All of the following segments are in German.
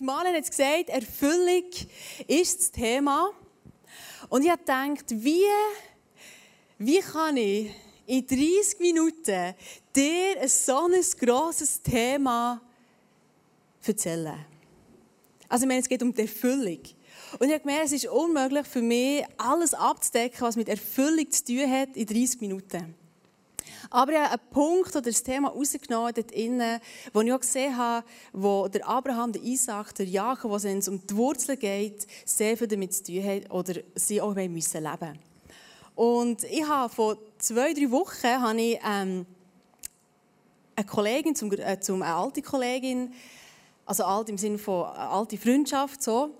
Die Marlene hat gesagt, Erfüllung ist das Thema. Und ich habe gedacht, wie, wie kann ich in 30 Minuten dir ein so ein grosses Thema erzählen? Also, ich meine, es geht um die Erfüllung. Und ich habe gemerkt, es ist unmöglich für mich, alles abzudecken, was mit Erfüllung zu tun hat, in 30 Minuten. Aber ich habe einen Punkt oder das Thema rausgenommen, dort innen, wo ich auch gesehen habe, wo der Abraham, der Isaac, der Jakob, wo es um die Wurzeln geht, sehr viel damit zu tun haben oder sie auch leben müssen. Und ich habe vor zwei, drei Wochen habe ich, ähm, eine Kollegin, zum, äh, zum, eine alte Kollegin, also alt im Sinne von äh, alte Freundschaft, so,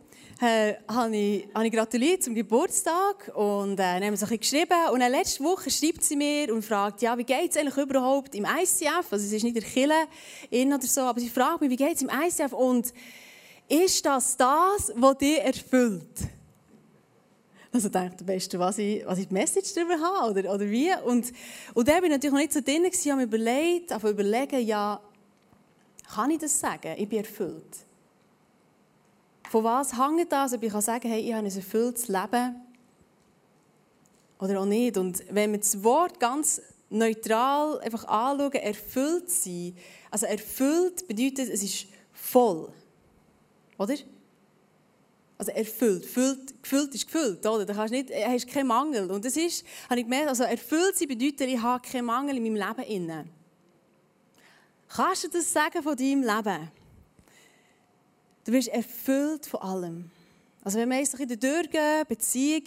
äh, habe ich, habe ich gratuliert zum Geburtstag und äh, haben wir so ein geschrieben. Und dann letzte Woche schreibt sie mir und fragt, ja, wie geht es eigentlich überhaupt im ICF? Also es ist nicht der Kille oder so, aber sie fragt mich, wie geht es im ICF? Und ist das das, was dich erfüllt? Also dachte weißt du, was ich, was ich die Message darüber habe oder, oder wie? Und, und da bin ich natürlich noch nicht so drin, ich habe mir überlegt, aber überlegen, ja, kann ich das sagen? Ich bin erfüllt. Von was hängt das, ob ich kann sagen hey, ich habe ein erfülltes Leben oder auch nicht? Und wenn wir das Wort ganz neutral einfach anschauen, erfüllt sein, also erfüllt bedeutet, es ist voll. Oder? Also erfüllt. Füllt, gefüllt ist gefüllt, oder? Da kannst nicht, hast keinen Mangel. Und das ist, habe ich gemerkt, also erfüllt sein bedeutet, ich habe keinen Mangel in meinem Leben. Kannst du das sagen von deinem Leben? Du wirst erfüllt von allem. Also wenn wir jetzt in der durchgehen, Beziehung,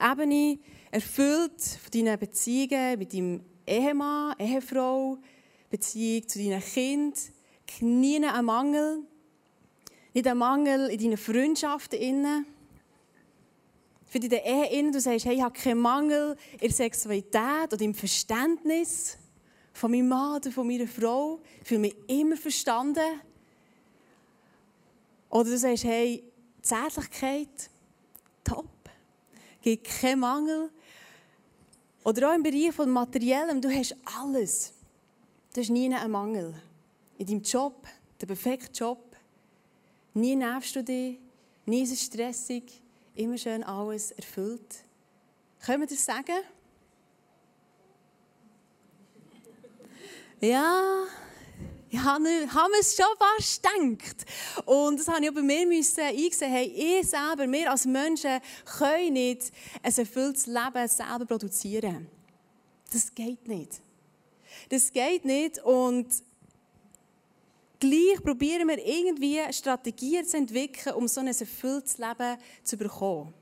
Ebene, erfüllt von deinen Beziehungen mit deinem Ehemann, Ehefrau, Beziehung zu deinen Kind, nie ein Mangel, nicht ein Mangel in deinen Freundschaften innen. Für die Ehe innen, du sagst, hey, ich habe keinen Mangel in Sexualität oder im Verständnis von meinem Mann oder von meiner Frau. Ich fühle mich immer verstanden. Oder du sagst, hey, Zärtlichkeit, top, gibt keinen Mangel. Oder auch im Bereich von Materiellem, du hast alles. Du hast nie einen Mangel. In deinem Job, der perfekte Job. Nie nervst du dich, nie ist es stressig, immer schön alles erfüllt. Können wir das sagen? Ja, ich habe es schon fast gedacht. Und das habe ich auch bei mir müssen eingesehen. Hey, ich selber, wir als Menschen können nicht ein erfülltes Leben selber produzieren. Das geht nicht. Das geht nicht und gleich probieren wir irgendwie Strategien zu entwickeln, um so ein erfülltes Leben zu bekommen.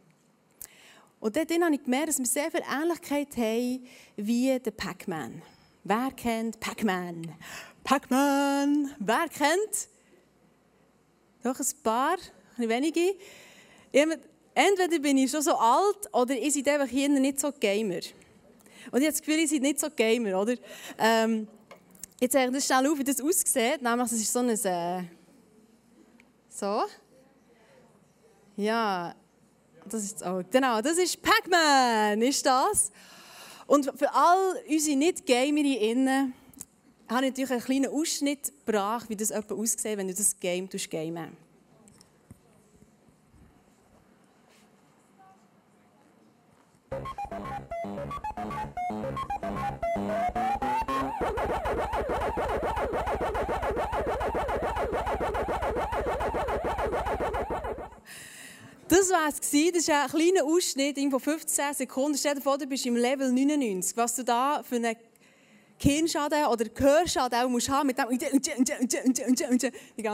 Und dort habe ich gemerkt, dass wir sehr viel Ähnlichkeit haben wie der Pac-Man. Wer kennt Pac-Man? Pac-Man. Wer kennt? Doch ein paar, ein wenige. Entweder bin ich schon so alt oder ihr seid einfach hier nicht so Gamer. Und ich habe das Gefühl, ihr seid nicht so Gamer, oder? Ähm, jetzt zeige ich das schnell auf, wie das aussieht. Nämlich, das ist so ein... Äh, so. Ja, das ist auch. Genau, das ist Pac-Man, ist das. Und für all unsere Nicht-Gamerinnen habe ich natürlich einen kleinen Ausschnitt gebracht, wie das etwa aussieht, wenn du das Game gamen Das war es. Das ist ein kleiner Ausschnitt von 15 Sekunden. Stell dir vor, du bist im Level 99. Was du da für eine Hirnschaden oder Gehörschaden auch musst haben mit dem.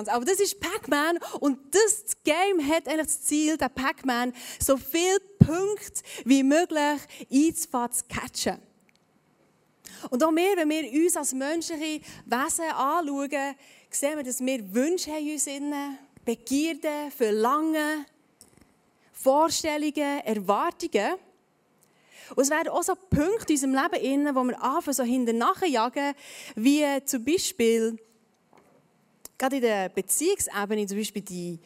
Aber das ist Pac-Man und das Game hat eigentlich das Ziel, der Pac-Man so viele Punkte wie möglich einzufahren, zu catchen. Und auch wir, wenn wir uns als menschliche Wesen anschauen, sehen wir, dass wir Wünsche haben in uns Begierden, Verlangen, Vorstellungen, Erwartungen. Und es werden auch so Punkte in unserem Leben, innen, wo wir anfangen, so hinten nachjagen, wie zum Beispiel, gerade in der Beziehungsebene, zum Beispiel die,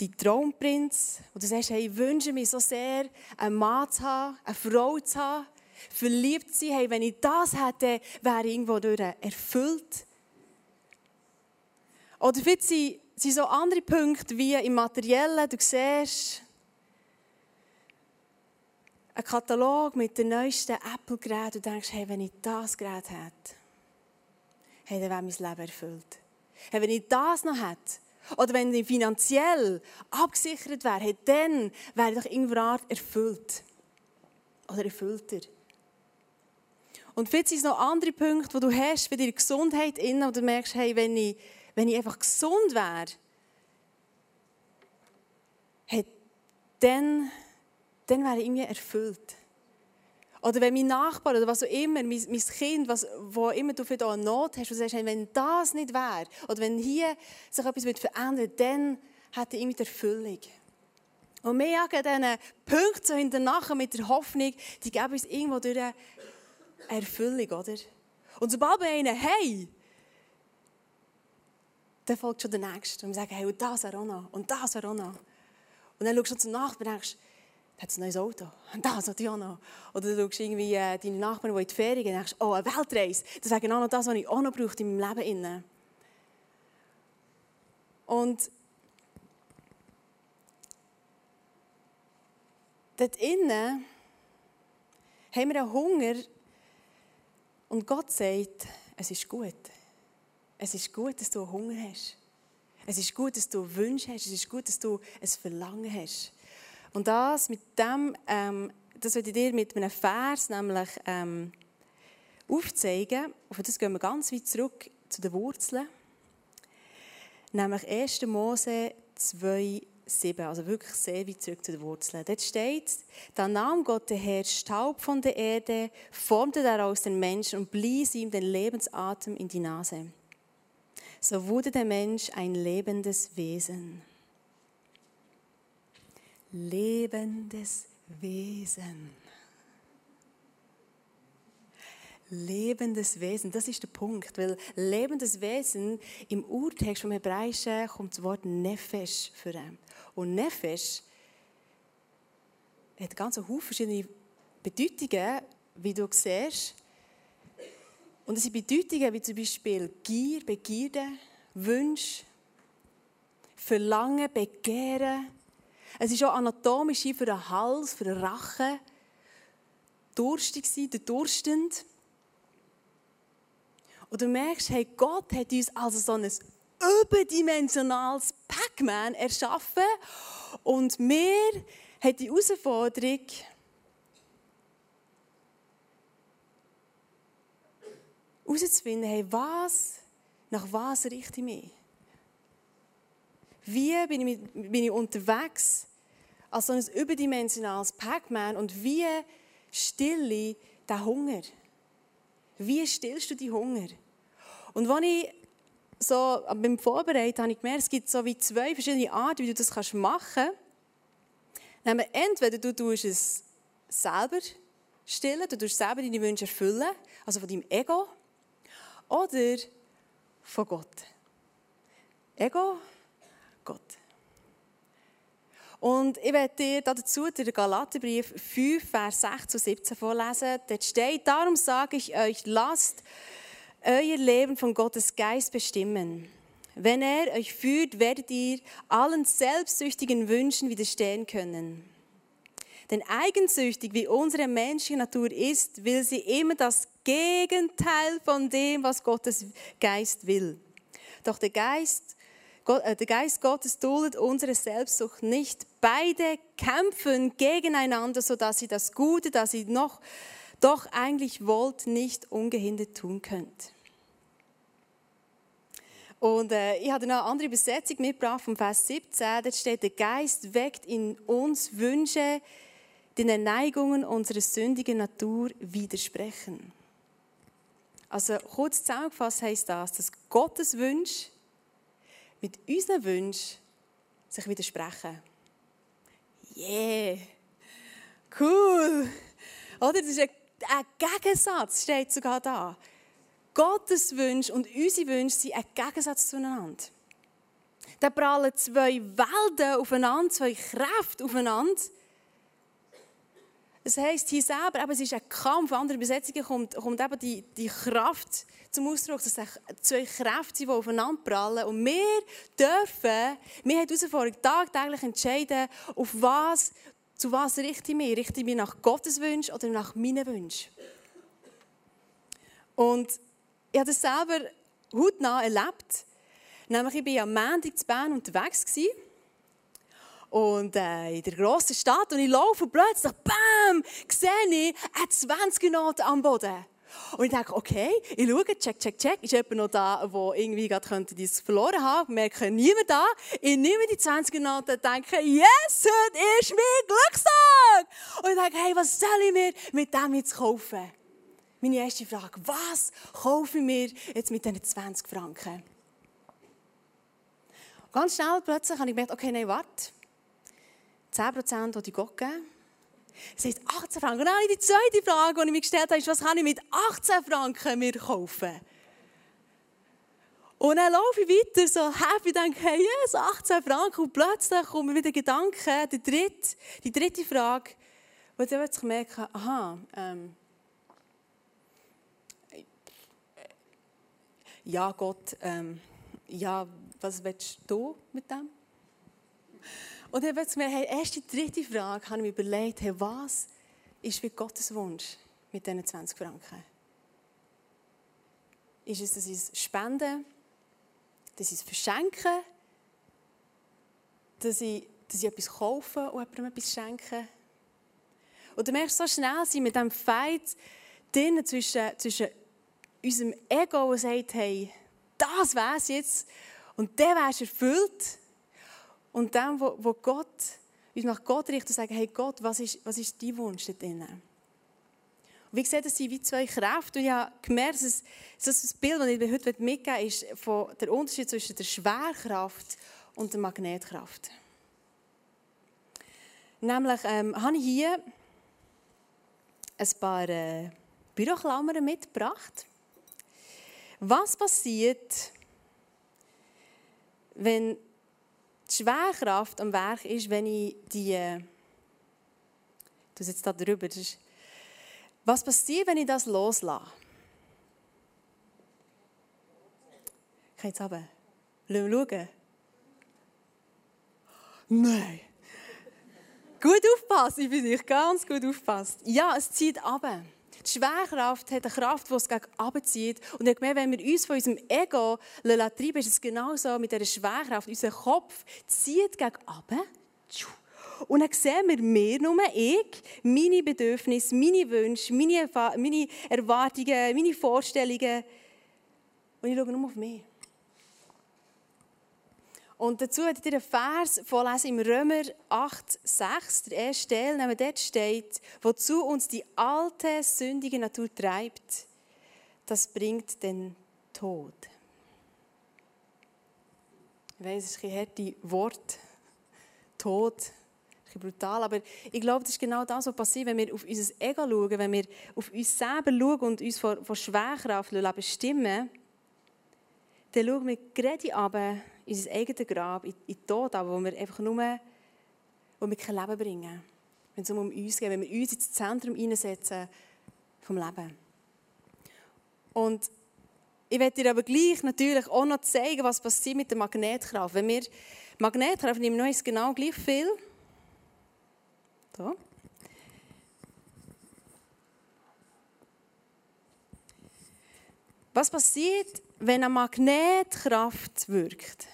die Traumprinz, wo du sagst, hey, ich wünsche mir so sehr, einen Mann zu haben, eine Frau zu haben, verliebt zu sein. Hey, wenn ich das hätte, wäre ich irgendwo durch erfüllt. Oder vielleicht sind, sind so andere Punkte wie im Materiellen. Du siehst einen Katalog mit den neuesten Apple-Geräten und denkst, wenn ich das Gerät hätte, hey, dann wäre mein Leben erfüllt. Wenn ich das noch hätte, oder wenn ich finanziell abgesichert wäre, hey, dann wäre ich doch Art erfüllt. Oder erfüllter. Und vielleicht sind es noch andere Punkte, die du hast bei deiner Gesundheit innen, wo du merkst, hey, wenn ich, wenn ich einfach gesund wäre, hey, dann, dann wäre ich irgendwie erfüllt. Oder wenn mein Nachbar oder was auch immer, mein, mein Kind, was, wo immer du für eine Not hast, und sagst, hey, wenn das nicht wäre, oder wenn hier sich etwas verändern dann hätte ich irgendwie die Erfüllung. Und wir jagen diesen Punkt so hinterher mit der Hoffnung, die geben uns irgendwo durch eine Erfüllung, oder? Und sobald wir einen haben, dann folgt schon der Nächste. Und wir sagen, hey, und das wäre auch noch, und das auch noch. Und dann schaust du zum Nachbarn und denkst, hat ein neues Auto. Und das auch noch. Oder du schaust irgendwie äh, deine Nachbarn, die in die Ferien gehen, denkst, oh, eine Weltreise. Die sagen auch noch das, was ich auch noch brauche in meinem Leben. Und dort innen haben wir einen Hunger und Gott sagt, es ist gut. Es ist gut, dass du Hunger hast. Es ist gut, dass du Wünsche hast. Es ist gut, dass du ein Verlangen hast. Und das mit dem, ähm, das werde ich dir mit einem Vers nämlich ähm, aufzeigen. Auf das gehen wir ganz weit zurück zu den Wurzeln. Nämlich 1. Mose 2, 7, also wirklich sehr weit zurück zu den Wurzeln. Dort steht, da nahm Gott der Herr Staub von der Erde, formte daraus den Menschen und blies ihm den Lebensatem in die Nase. So wurde der Mensch ein lebendes Wesen lebendes Wesen. Lebendes Wesen, das ist der Punkt, weil lebendes Wesen im Urtext vom Hebräischen kommt das Wort Nefesh für ihn. Und Nefesh hat ganz viele verschiedene Bedeutungen, wie du siehst. Und es sind Bedeutungen wie zum Beispiel Gier, Begierde, Wunsch, Verlangen, Begehren, es ist auch anatomisch für den Hals, für den Rachen. Durstig sein, der Durstend. Und du merkst, hey, Gott hat uns also so ein überdimensionales Pac-Man erschaffen. Und wir haben die Herausforderung, herauszufinden, hey, was, nach was richte ich mich? Wie bin ich, bin ich unterwegs als so ein überdimensionales Pac-Man und wie stille ich den Hunger? Wie stillst du die Hunger? Und als ich so beim Vorbereiten habe ich gemerkt, es gibt so wie zwei verschiedene Arten, wie du das machen kannst. Nämlich entweder du tust es selber stillen, du tust selber deine Wünsche erfüllen, also von deinem Ego, oder von Gott. Ego Gott. Und ich werde dir dazu den Galaterbrief 5, Vers 6 zu 17 vorlesen. Dort steht, darum sage ich euch, lasst euer Leben von Gottes Geist bestimmen. Wenn er euch führt, werdet ihr allen selbstsüchtigen Wünschen widerstehen können. Denn eigensüchtig wie unsere menschliche Natur ist, will sie immer das Gegenteil von dem, was Gottes Geist will. Doch der Geist äh, der Geist Gottes duldet unsere Selbstsucht nicht. Beide kämpfen gegeneinander, sodass sie das Gute, das ihr noch doch eigentlich wollt, nicht ungehindert tun könnt. Und äh, ich habe noch eine andere Übersetzung mitgebracht vom Vers 17. Da steht, der Geist weckt in uns Wünsche, die den Neigungen unserer sündigen Natur widersprechen. Also kurz zusammengefasst heißt das, dass Gottes Wünsche mit unseren Wünschen sich widersprechen. Yeah! Cool! Oder? Das ist ein, ein Gegensatz, steht sogar da. Gottes Wünsche und unsere Wünsche sind ein Gegensatz zueinander. Da prallen zwei Welten aufeinander, zwei Kräfte aufeinander. Es heisst hier selber, aber es ist ein Kampf. In anderen Übersetzungen kommt, kommt eben die, die Kraft zum Ausdruck, dass zwei Kräfte sind, die aufeinander prallen. Und wir dürfen, wir haben die Herausforderung, tagtäglich entscheiden, auf was, zu was richte ich mich. Richte ich mich nach Gottes Wunsch oder nach meinen Wünschen? Und ich habe das selber hautnah erlebt. Nämlich, ich war am Montag zu Bern unterwegs. Gewesen. Und äh, in der grossen Stadt. Und ich laufe und plötzlich, bam, sehe ich eine 20 Noten am Boden. Und ich denke, okay, ich schaue, check, check, check. Ist jemand noch da, der irgendwie gerade könnte das verloren haben? Merke, niemand da. Ich nehme die 20 Noten und denke, yes, heute ist mein Glückstag. Und ich denke, hey, was soll ich mir mit dem jetzt kaufen? Meine erste Frage, was kaufe ich mir jetzt mit diesen 20 Franken? Ganz schnell plötzlich habe ich gemerkt, okay, nein, warte. 10% die ich Gott geben. Es heißt 18 Franken. Und die zweite Frage, die ich mir gestellt habe, ist, was kann ich mit 18 Franken mir kaufen? Und dann laufe ich weiter, so happy, denke, hey, yes, 18 Franken. Und plötzlich kommt mir wieder Gedanke, die dritte, die dritte Frage, wo ich dann merke, aha, ähm, ja, Gott, ähm, ja, was willst du mit dem? Und dann wird mir, hey, erst die dritte Frage, habe ich mir überlegt, hey, was ist für Gottes Wunsch mit diesen 20 Franken? Ist es, dass ich es spende, dass ich es verschenke, dass ich, dass ich etwas kaufe und jemandem etwas schenke? Und du merkst so schnell, sind mit diesem Fight drin zwischen, zwischen unserem Ego, das sagt, hey, das es jetzt, und der wärst erfüllt, und dem, wo, wo Gott, uns nach Gott richtet und sagen, hey Gott, was ist, was ist dein Wunsch da drinnen? Und wie gesagt, das sind wie zwei Kräfte. Und ich habe gemerkt, dass das Bild, das ich heute mitgeben möchte, ist von der Unterschied zwischen der Schwerkraft und der Magnetkraft. Nämlich ähm, habe ich hier ein paar äh, Büroklammern mitgebracht. Was passiert, wenn die Schwerkraft am Werk ist, wenn ich die. Äh, du jetzt da drüber. Ist, was passiert, wenn ich das loslasse? Ich kann jetzt aber. Lass schauen. Nein. Gut aufpassen, ich bin nicht ganz gut aufpasst. Ja, es zieht ab. Die Schwerkraft hat eine Kraft, die es gegen abzieht. Und ich gemerkt, wenn wir uns von unserem Ego treiben, ist es genauso mit dieser Schwerkraft. Unser Kopf zieht gegen ab. Und dann sehen wir mehr, nur ich, meine Bedürfnisse, meine Wünsche, meine, meine Erwartungen, meine Vorstellungen. Und ich schaue nur auf mich. Und dazu werde ich dir einen Vers vorlesen im Römer 8, 6, der erste Teil, nämlich dort steht, wozu uns die alte, sündige Natur treibt, das bringt den Tod. Ich weiß, es ist ein harte Wort, Tod, ein brutal, aber ich glaube, das ist genau das, was passiert, wenn wir auf unser Ego schauen, wenn wir auf uns selber schauen und uns von, von Schwerkraft bestimmen, dann schauen wir gerade runter in unser eigenes Grab, in, in den Tod, wo wir einfach nur wo wir kein Leben bringen. Wenn es um uns geht, wenn wir uns ins Zentrum einsetzen vom Leben. Und ich werde dir aber gleich natürlich auch noch zeigen, was passiert mit der Magnetkraft. Wenn wir Magnetkraft nehmen noch genau gleich viel. So. Was passiert, wenn eine Magnetkraft wirkt?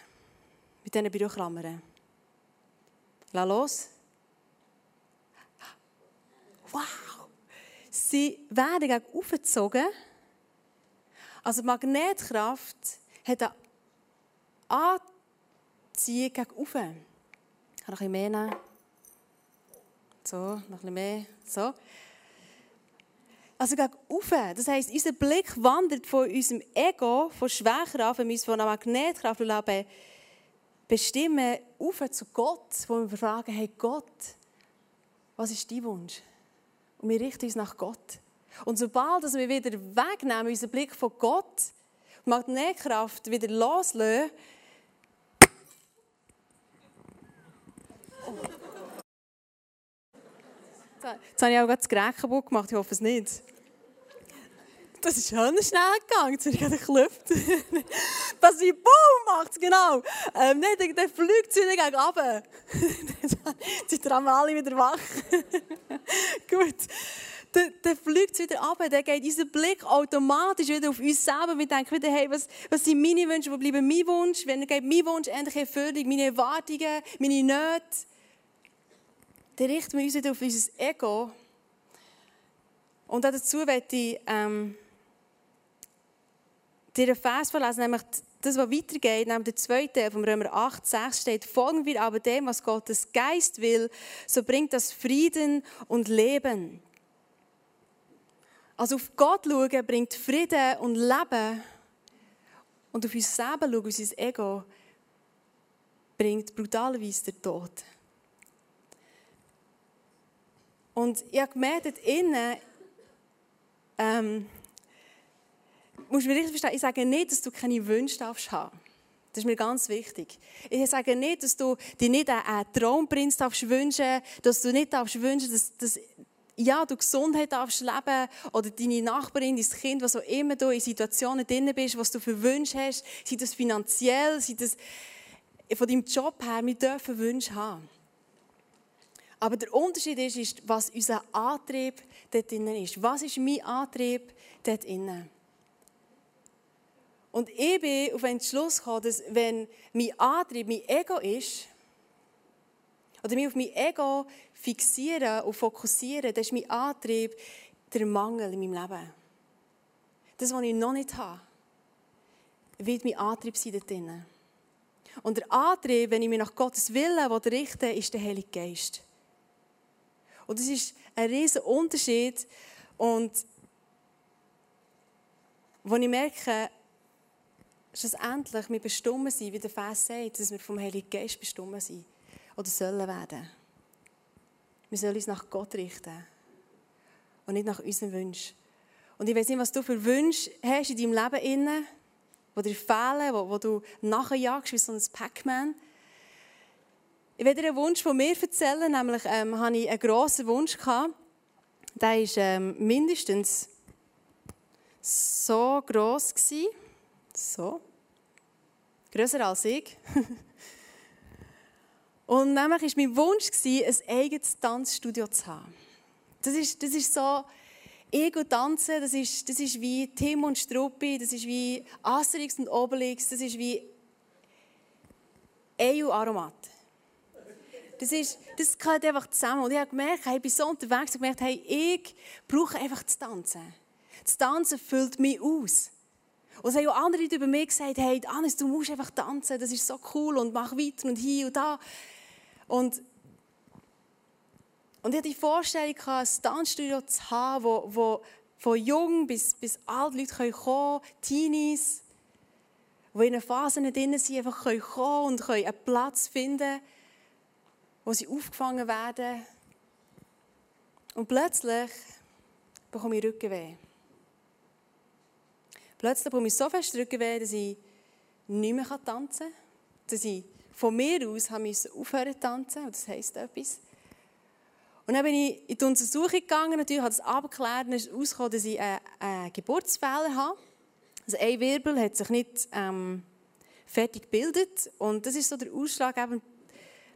Mit diesen Büroklammern. Lass los. Wow! Sie werden gegen aufgezogen. Also Magnetkraft hat eine Anziehung gegen oben. Ich kann noch ein bisschen mehr nehmen. So, noch ein bisschen mehr. So. Also gegen oben. Das heisst, unser Blick wandert von unserem Ego, von Schwerkraft, wenn wir uns von einer Magnetkraft bestimmen, auf zu Gott, wo wir fragen, hey Gott, was ist dein Wunsch? Und wir richten uns nach Gott. Und sobald wir wieder wegnehmen, unseren Blick von Gott, die Magnetkraft wieder loslösen, Jetzt habe ich auch gerade das Gerät kaputt gemacht, ich hoffe es nicht. Das ist schon schnell gegangen, jetzt bin ich. Was wie BOOM macht es, genau. Ähm, nein, dann, fliegt sie wieder runter. Jetzt sind alle wieder wach. Gut. Dann, dann fliegt es wieder runter, dann geht unser Blick automatisch wieder auf uns selber. Wir denken wieder, hey, was, was sind meine Wünsche, wo bleiben mein Wunsch? Wenn geht mein Wunsch endlich Erfüllung, meine Erwartungen, meine Nöte. Dann richten wir uns wieder auf unser Ego. Und dazu möchte ich... Ähm, dir Vers vorlesen, nämlich das, was weitergeht, nämlich der zweite Teil vom Römer 8, 6 steht, folgen wir aber dem, was Gottes Geist will, so bringt das Frieden und Leben. Also auf Gott schauen bringt Frieden und Leben. Und auf uns selber schauen, unser Ego, bringt brutalerweise den Tod. Und ich habe gemerkt, dort innen, ähm, musst du mir richtig verstehen, ich sage nicht, dass du keine Wünsche darfst haben. Das ist mir ganz wichtig. Ich sage nicht, dass du dir nicht einen Traumprinz darfst wünschen, dass du nicht darfst wünschen, dass, dass ja, du Gesundheit darfst leben oder deine Nachbarin, dein Kind, was auch immer du in Situationen drin bist, was du für Wünsche hast, sei das finanziell, sei das von deinem Job her, wir dürfen Wünsche haben. Aber der Unterschied ist, ist was unser Antrieb dort drin ist. Was ist mein Antrieb dort drin? Und ich bin auf den Schluss gekommen, dass wenn mein Antrieb mein Ego ist, oder mich auf mein Ego fixieren und fokussieren, dann ist mein Antrieb der Mangel in meinem Leben. Das, was ich noch nicht habe, wird mein Antrieb sein dort drin. Und der Antrieb, wenn ich mich nach Gottes Willen richte, ist der Heilige Geist. Und das ist ein riesiger Unterschied. Und wo ich merke, schlussendlich wir bestimmt sind, wie der Vers sagt, dass wir vom Heiligen Geist bestimmt sind oder sollen werden. Wir sollen uns nach Gott richten und nicht nach unseren Wünschen. Und ich weiß nicht, was du für Wünsche hast in deinem Leben inne, die dir fehlen, wo, wo du nachjagst wie so ein Pac-Man. Ich werde einen Wunsch von mir erzählen, nämlich ähm, hatte ich einen grossen Wunsch. Gehabt. Der war ähm, mindestens so gross. Gewesen. So. Größer als ich. Und nämlich war mein Wunsch, ein eigenes Tanzstudio zu haben. Das ist, das ist so, Ego tanzen, das ist, das ist wie Tim und Struppi, das ist wie Asterix und Obelix, das ist wie EU Aromat. Das, ist, das gehört einfach zusammen. Und ich habe gemerkt, ich bin so unterwegs, habe gemerkt, hey, ich brauche einfach zu tanzen. Das Tanzen füllt mich aus. Und es haben auch andere über mich gesagt, hey, Hannes, du musst einfach tanzen, das ist so cool und mach weiter und hier und da. Und, und ich hatte die Vorstellung, ein Tanzstudio zu haben, wo, wo von jung bis, bis alt Leute kommen können, Teenies, die in einer Phase drin sind, einfach kommen können und können einen Platz finden, wo sie aufgefangen werden. Und plötzlich bekomme ich Rückenweh. Plötzlich bekomme ich so fest Rückenweh, dass ich nicht mehr tanzen kann. Dass ich von mir aus habe ich aufhören zu tanzen. Und das heisst etwas. Und dann bin ich in die Untersuchung gegangen, natürlich ich es abgeklärt und ist dass ich einen, einen Geburtsfehler habe. Also ein Wirbel hat sich nicht ähm, fertig gebildet und das ist so der ausschlaggebende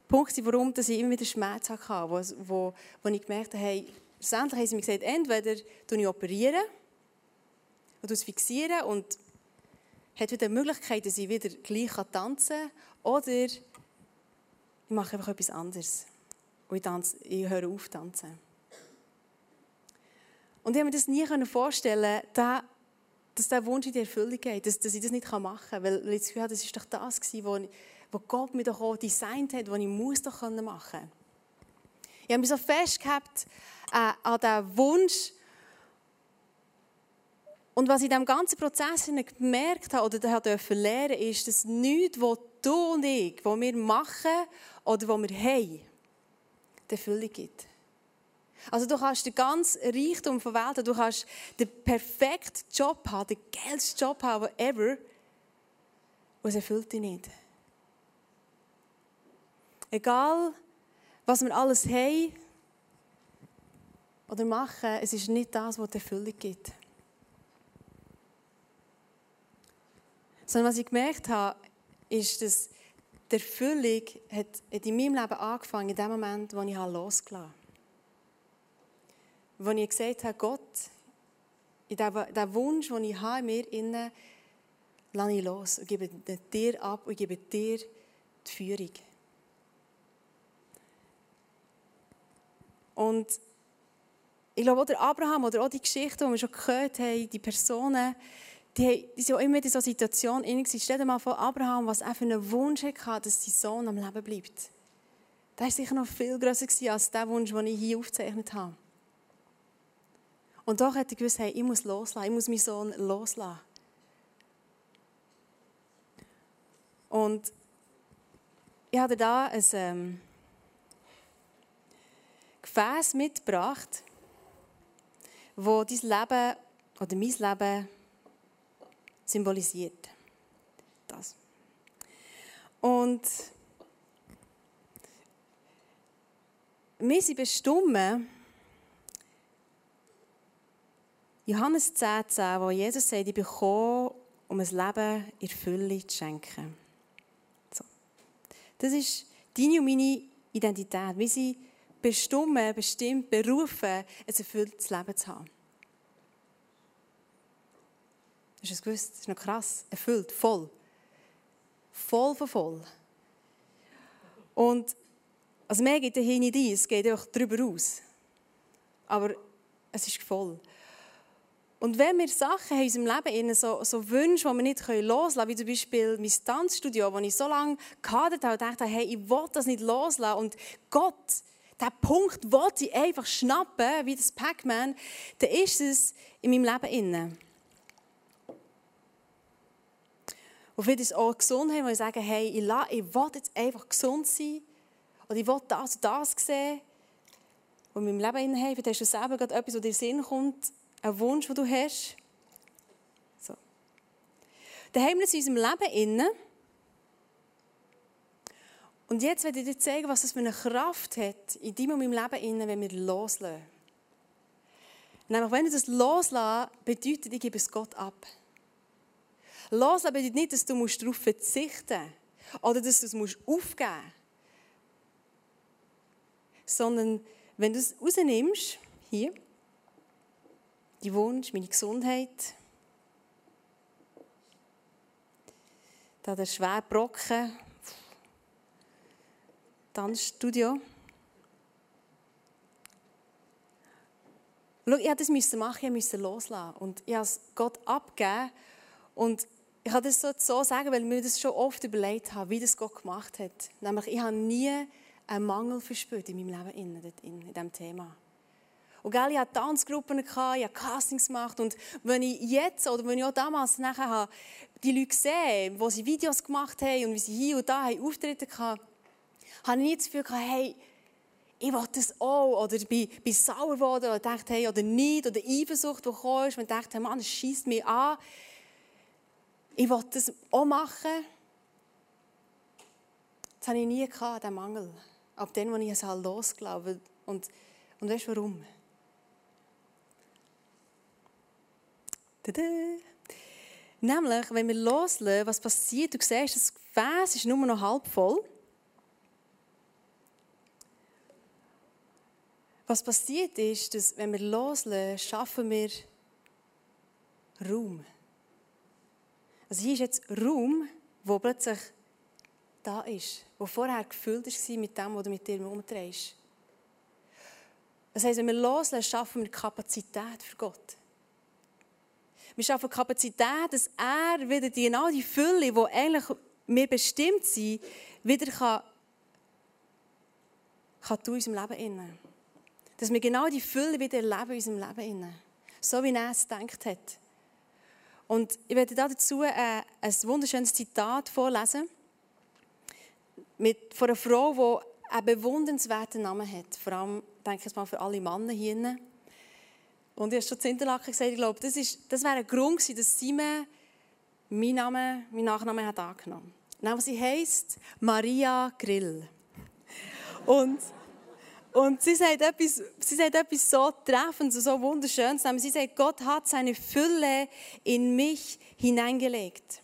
Punkt, warum ich immer wieder Schmerz hatte, wo, wo, wo ich gemerkt habe, hey, schlussendlich haben sie mir gesagt, entweder ich operiere und es fixieren und hat wieder die Möglichkeit, dass ich wieder gleich tanzen kann oder ich mache einfach etwas anderes und ich, tanze, ich höre auf tanzen. Und ich habe mir das nie vorstellen dass dieser Wunsch in die Erfüllung geht, dass, dass ich das nicht machen kann, weil ich das Gefühl habe, das war doch das, was Gott mir doch auch designt hat, was ich muss doch machen musste. Ich habe mich so festgehabt äh, an diesen Wunsch, und was ich in diesem ganzen Prozess gemerkt habe oder durfte lernen, ist, dass nichts, was du und ich, was wir machen oder was wir haben, die Erfüllung gibt. Also du kannst den ganzen Reichtum von Welt, du kannst den perfekten Job haben, den geilsten Job haben ever, und es erfüllt dich nicht. Egal, was wir alles haben, oder machen, es ist nicht das, was die Erfüllung gibt. Sondern was ich gemerkt habe, ist, dass die Erfüllung hat, in meinem Leben angefangen, in dem Moment, wo ich losgelassen habe. Wo ich gesagt habe, Gott, in diesem Wunsch, den ich habe in mir innen, lasse ich los und gebe dir ab und gebe dir die Führung. Und ich glaube, auch der Abraham oder auch die Geschichte, die wir schon gehört haben, die Personen, die, die sind auch immer in dieser Situation innig. Stell dir mal vor, Abraham, was er für einen Wunsch hatte, dass sein Sohn am Leben bleibt. Das war sicher noch viel grösser als der Wunsch, den ich hier aufgezeichnet habe. Und doch hat er gewusst, hey, ich muss loslassen, ich muss meinen Sohn loslassen. Und ich habe da ein ähm, Gefäß mitgebracht, wo dein Leben oder mein Leben symbolisiert. Das. Und wir sind bestimmt, Johannes 10, 10, wo Jesus sagt, ich bekomme, um ein Leben in Fülle zu schenken. So. Das ist deine und meine Identität. Wir sind bestimmt, bestimmt berufen, ein erfülltes Leben zu haben. Hast du es gewusst? Das ist noch krass. Erfüllt, voll. Voll von voll. Und also mehr geht dahin nicht ein, es geht auch darüber aus. Aber es ist voll. Und wenn wir Sachen in unserem Leben, so, so Wünsche, die wir nicht loslassen können, wie zum Beispiel mein Tanzstudio, wo ich so lange gehadert habe und dachte, hey, ich will das nicht loslassen. Und Gott, der Punkt wollte ich einfach schnappen, wie das Pac-Man, dann ist es in meinem Leben inne. Und vielleicht ist es auch Gesundheit, wo ich sage, hey, ich, will jetzt einfach gesund sein. Oder ich will das und das sehen. Und in meinem Leben inne hast du selber gerade etwas, was dir in Sinn kommt, ein Wunsch, den du hast. So. Dann haben wir es in unserem Leben inne. Und jetzt werde ich dir zeigen, was das für eine Kraft hat in deinem und meinem Leben wenn wir loslassen. Nämlich, wenn du das loslassen, bedeutet, ich gebe es Gott ab. Loslassen bedeutet nicht, dass du darauf verzichten musst oder dass du es aufgeben musst. Sondern, wenn du es rausnimmst, hier, die Wunsch, meine Gesundheit, da der schwere Brocken, Tanzstudio. Schau, ich musste das machen, ich musste loslassen. Und ich habe es Gott abgegeben. Und ich kann das so, sagen, weil mir das schon oft überlegt habe, wie das Gott gemacht hat. Nämlich, ich habe nie einen Mangel verspürt in meinem Leben in, in, in diesem Thema. Und gell, ich hatte Tanzgruppen, ich habe Castings gemacht und wenn ich jetzt oder wenn ich auch damals nachher habe, die Leute gesehen, wo sie Videos gemacht haben und wie sie hier und da haben Auftritte hatten, habe ich nie das Gefühl gehabt, hey, ich will das auch. Oder bin, bin sauer geworden oder dachte, hey, oder nicht, oder Eifersucht, die gekommen ist, und dachte, hey, Mann, das schießt mich an. Ich will das auch machen. Das hatte ich nie gehabt, diesen Mangel. Ab dem, als ich es halt losgelassen Und, und weißt du warum? Tada. Nämlich, wenn wir loslassen, was passiert, du siehst, das Gefäß ist nur noch halb voll. Was passiert ist, dass wenn wir loslassen, schaffen wir Raum. Also hier ist jetzt Raum, wo plötzlich da ist, wo vorher gefüllt war mit dem, was du mit dir umdrehst. Das heisst, wenn wir loslassen, schaffen wir Kapazität für Gott. Wir schaffen Kapazität, dass er wieder die, genau die Fülle, die eigentlich mir bestimmt sind, wieder kann, kann in unserem Leben innen. Dass wir genau die Fülle wieder erleben in unserem Leben. So wie er es gedacht hat. Und ich werde dazu äh, ein wunderschönes Zitat vorlesen. Mit, von einer Frau, die einen bewundernswerten Namen hat. Vor allem, denke ich mal, für alle Männer hier. Und ich habe schon zu Interlaken gesagt, ich glaube, das, ist, das wäre ein Grund gewesen, dass Simon meinen Namen, meinen Nachnamen hat angenommen hat. sie heisst Maria Grill. Und Und sie sagt etwas, sie sagt etwas so treffendes, so wunderschönes. Sie sagt, Gott hat seine Fülle in mich hineingelegt.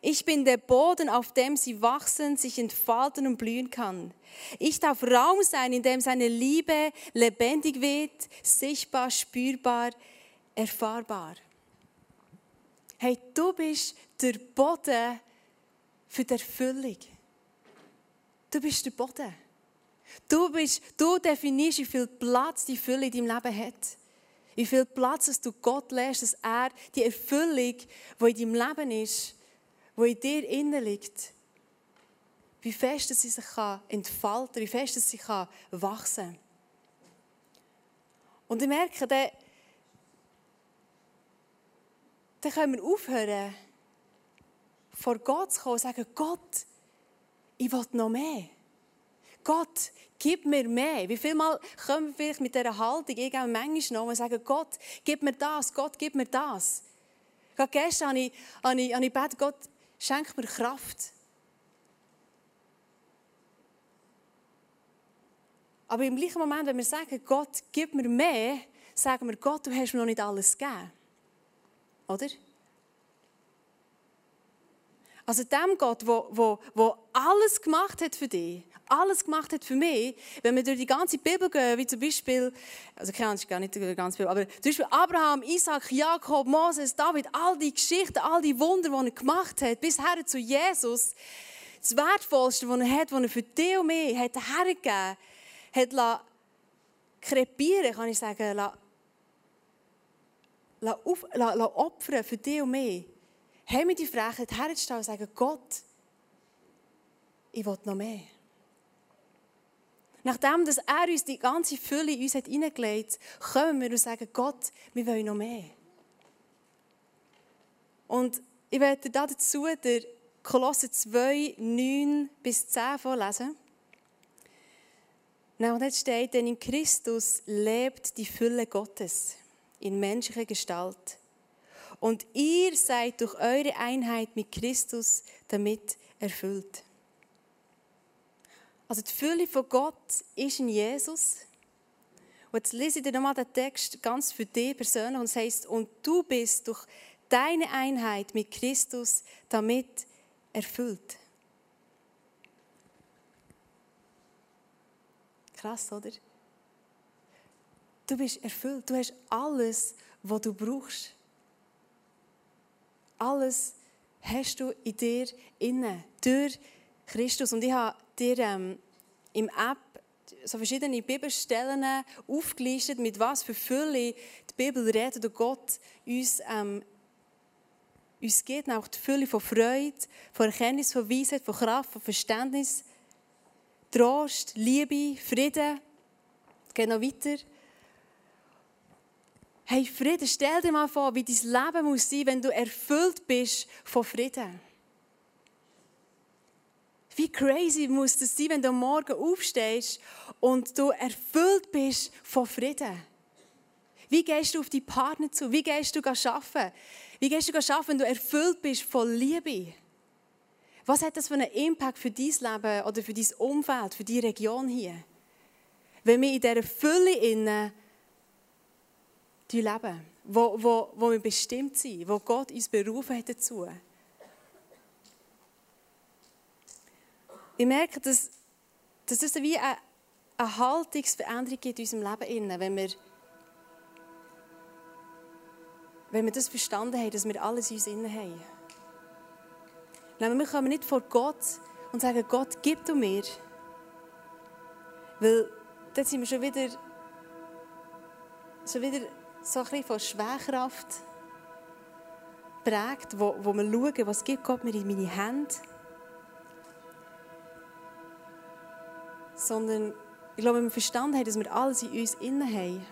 Ich bin der Boden, auf dem sie wachsen, sich entfalten und blühen kann. Ich darf Raum sein, in dem seine Liebe lebendig wird, sichtbar, spürbar, erfahrbar. Hey, du bist der Boden für die Erfüllung. Du bist der Boden. Du, bist, du definierst, wie viel Platz die Fülle in deinem Leben hat. Wie viel Platz dass du Gott lässt, dass er die Erfüllung, die in deinem Leben ist, die in dir innen liegt, wie fest sie sich entfalten kann, wie fest sie wachsen kann. Und ich merke, dann, dann können wir aufhören, vor Gott zu kommen und sagen, Gott, ich will noch mehr. Gott, gib mir mehr. Wie viel Mal kommen wir vielleicht mit dieser Haltung irgendwann manchmal noch und sagen, Gott, gib mir das, Gott, gib mir das. Gerade gestern habe ich, habe ich, habe ich gebetet, Gott, schenk mir Kraft. Aber im gleichen Moment, wenn wir sagen, Gott, gib mir mehr, sagen wir, Gott, du hast mir noch nicht alles gegeben. Oder? Also dem Gott, wo, wo, wo alles gemacht hat für dich, alles gemacht hat für mich, wenn wir durch die ganze Bibel gehen, wie zum Beispiel, also keine Ahnung, gar nicht die ganze Bibel, aber zum Beispiel Abraham, Isaac, Jakob, Moses, David, all die Geschichten, all die Wunder, die er gemacht hat, bis her zu Jesus, das Wertvollste, was er hat, was er für dich und mich hat hergegeben hat la krepieren, kann ich sagen, la, la, auf, la, la opfern für dich und mich haben wir die Frechheit herzustellen und sagen, Gott, ich will noch mehr. Nachdem dass er uns die ganze Fülle in uns hat hineingelegt hat, kommen wir und sagen, Gott, wir wollen noch mehr. Und ich werde dazu der Kolosse 2, 9 bis 10 vorlesen. und jetzt steht, denn in Christus lebt die Fülle Gottes in menschlicher Gestalt. Und ihr seid durch eure Einheit mit Christus damit erfüllt. Also die Fülle von Gott ist in Jesus. Und jetzt lese ich dir nochmal den Text ganz für dich persönlich und es heißt, und du bist durch deine Einheit mit Christus damit erfüllt. Krass, oder? Du bist erfüllt. Du hast alles, was du brauchst. Alles hast du in dir inne, durch Christus. Und ich habe dir ähm, im App so verschiedene Bibelstellen aufgelistet, mit was für Fülle die Bibel redet und Gott uns, ähm, uns gibt. Auch die Fülle von Freude, von Erkenntnis, von Weisheit, von Kraft, von Verständnis, Trost, Liebe, Frieden. Es geht noch weiter. Hey, Frieden, stell dir mal vor, wie dein Leben muss sein, wenn du erfüllt bist von Frieden. Wie crazy muss das sein, wenn du Morgen aufstehst und du erfüllt bist von Frieden? Wie gehst du auf die Partner zu? Wie gehst du arbeiten? Wie gehst du arbeiten, wenn du erfüllt bist von Liebe? Was hat das für einen Impact für dein Leben oder für dein Umfeld, für die Region hier? Wenn wir in dieser Fülle innen leben, wo, wo, wo wir bestimmt sind, wo Gott uns berufen hat dazu. Ich merke, dass, dass es wie eine, eine Haltungsveränderung gibt in unserem Leben, wenn wir, wenn wir das verstanden haben, dass wir alles in uns innen haben. wir kommen nicht vor Gott und sagen, Gott, gib du mir. Weil dann sind wir schon wieder, schon wieder so ein bisschen von Schwerkraft prägt, wo, wo wir schauen, was gibt Gott mir in meine Hände. Sondern ich glaube, wenn wir verstanden haben, dass wir alles in uns innen haben,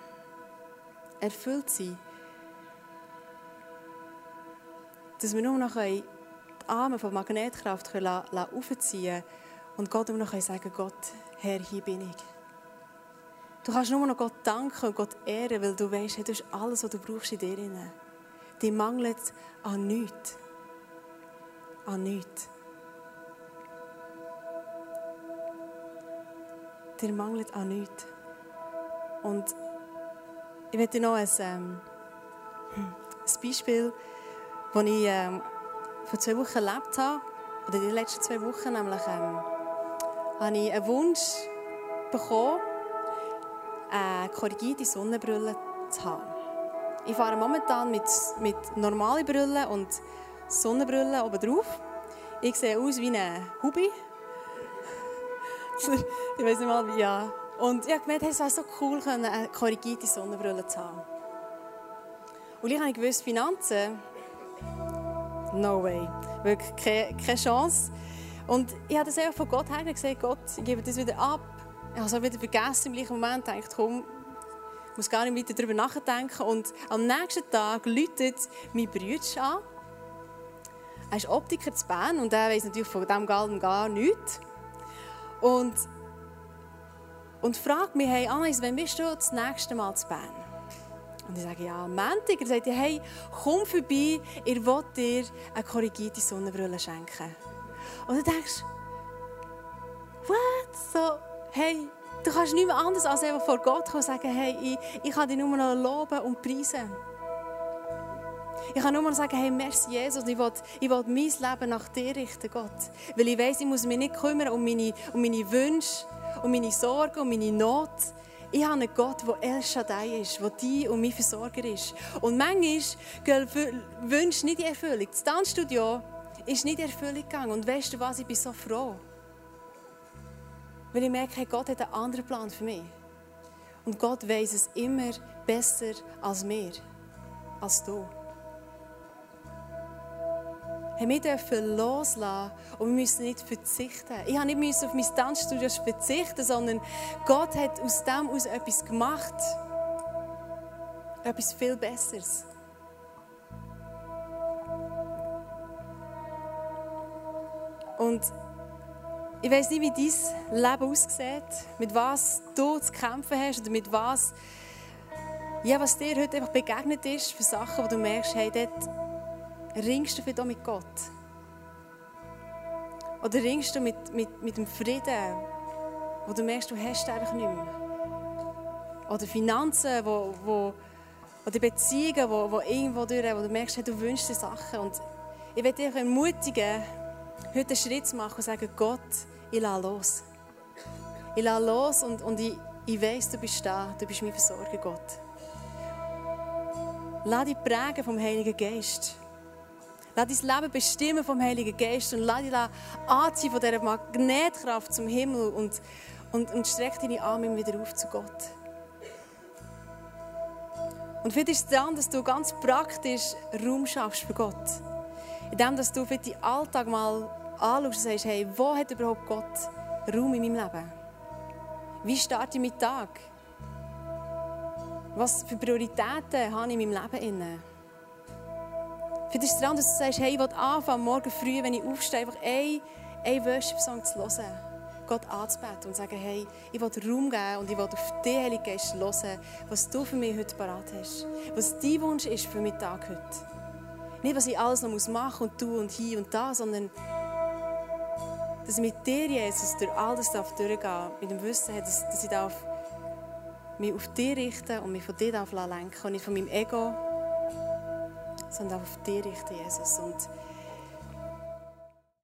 erfüllt sind, dass wir nur noch die Arme von Magnetkraft aufziehen können und Gott nur noch sagen Gott, Herr, hier bin ich. Du kannst nur noch Gott danken und Gott ehren, weil du weißt, hey, du hast alles, was du brauchst in dir. Die mangelt an nichts. An nichts. Dir mangelt an nichts. Und ich möchte noch ein, ähm, ein Beispiel, das ich ähm, vor zwei Wochen erlebt habe, oder die letzten zwei Wochen, nämlich ähm, habe ich einen Wunsch bekommen, eine korrigierte Sonnenbrille zu haben. Ich fahre momentan mit, mit normalen Brillen und Sonnenbrillen oben drauf. Ich sehe aus wie ein Hubi. ich weiß nicht mal wie, ja. Und ich habe gemerkt, es wäre so cool, eine korrigierte Sonnenbrille zu haben. Und ich habe gewusst, Finanzen, no way. Wirklich keine, keine Chance. Und ich habe das einfach von Gott her gesagt, Gott, ich gebe das wieder ab. Ich habe es wieder vergessen im gleichen Moment. Ich dachte, komm, ich muss gar nicht weiter darüber nachdenken. Und am nächsten Tag läutet mein Bruder an. Er ist Optiker zu Bern und er weiß natürlich von diesem Galgen gar nichts. Und, und fragt mich, hey Anais, wann bist du das nächste Mal zu Bern? Und ich sage, ja, am Montag. Er sagt, hey, komm vorbei, ihr wollt dir eine korrigierte Sonnenbrille schenken. Und du denkst, what? So, hey, du kannst nicht mehr anders als einfach vor Gott kommen und sagen, hey, ich, ich kann dich nur noch loben und preisen. Ich kann nur noch sagen, hey, merci Jesus, ich will, ich will mein Leben nach dir richten, Gott. Weil ich weiß, ich muss mich nicht kümmern um meine, um meine Wünsche, um meine Sorgen, um meine Not. Ich habe einen Gott, der El Shaddai ist, der die und mein Versorger ist. Und manchmal gehen Wünsche nicht in Erfüllung. Das Tanzstudio ist nicht in Erfüllung gegangen. Und weißt du was, ich bin so froh. Weil ich merke, Gott hat einen anderen Plan für mich. Und Gott weiß es immer besser als mir, als du. Hey, wir dürfen loslassen und wir müssen nicht verzichten. Ich habe nicht auf mein Tanzstudio verzichten, sondern Gott hat aus dem aus etwas gemacht. Etwas viel Besseres. Und ich weiß nicht, wie dein Leben aussieht, mit was du zu kämpfen hast oder mit was, ja, was dir heute einfach begegnet ist, für Sachen, wo du merkst, hey, dort ringst du vielleicht mit Gott. Oder ringst du mit, mit, mit dem Frieden, wo du merkst, du hast einfach nicht mehr. Oder Finanzen, wo, wo, oder Beziehungen, wo, wo irgendwo durch, wo du merkst, hey, du wünschst dir Sachen. Und ich möchte dich ermutigen, heute einen Schritt zu machen und zu sagen, Gott, ich lasse los. Ich lasse los und, und ich, ich weiss, du bist da, du bist mein Versorger, Gott. Lass dich prägen vom Heiligen Geist. Lass dein Leben bestimmen vom Heiligen Geist und lass dich anziehen von dieser Magnetkraft zum Himmel und, und, und streck deine Arme wieder auf zu Gott. Und vielleicht ist es daran, dass du ganz praktisch Raum schaffst für Gott. Indem dass du für deinen Alltag mal anschaust und sagst, hey, wo hat überhaupt Gott Raum in meinem Leben? Wie starte ich meinen Tag? Was für Prioritäten habe ich in meinem Leben inne? Vielleicht ist es daran, dass du sagst, hey, ich will anfangen, morgen früh, wenn ich aufstehe, einfach einen, einen Worship-Song zu hören. Gott anzubeten und sagen, hey, ich will Raum geben und ich will auf den Heiligen Geist hören, was du für mich heute parat hast. Was dein Wunsch ist für meinen Tag heute. Nicht, was ich alles noch machen muss und tun und hier und da, sondern dass ich mit dir, Jesus, durch all das darf, mit dem Wissen, dass, dass ich darf mich auf dich richten und mich von dir lenken und nicht von meinem Ego, sondern auf dich richten, Jesus. Und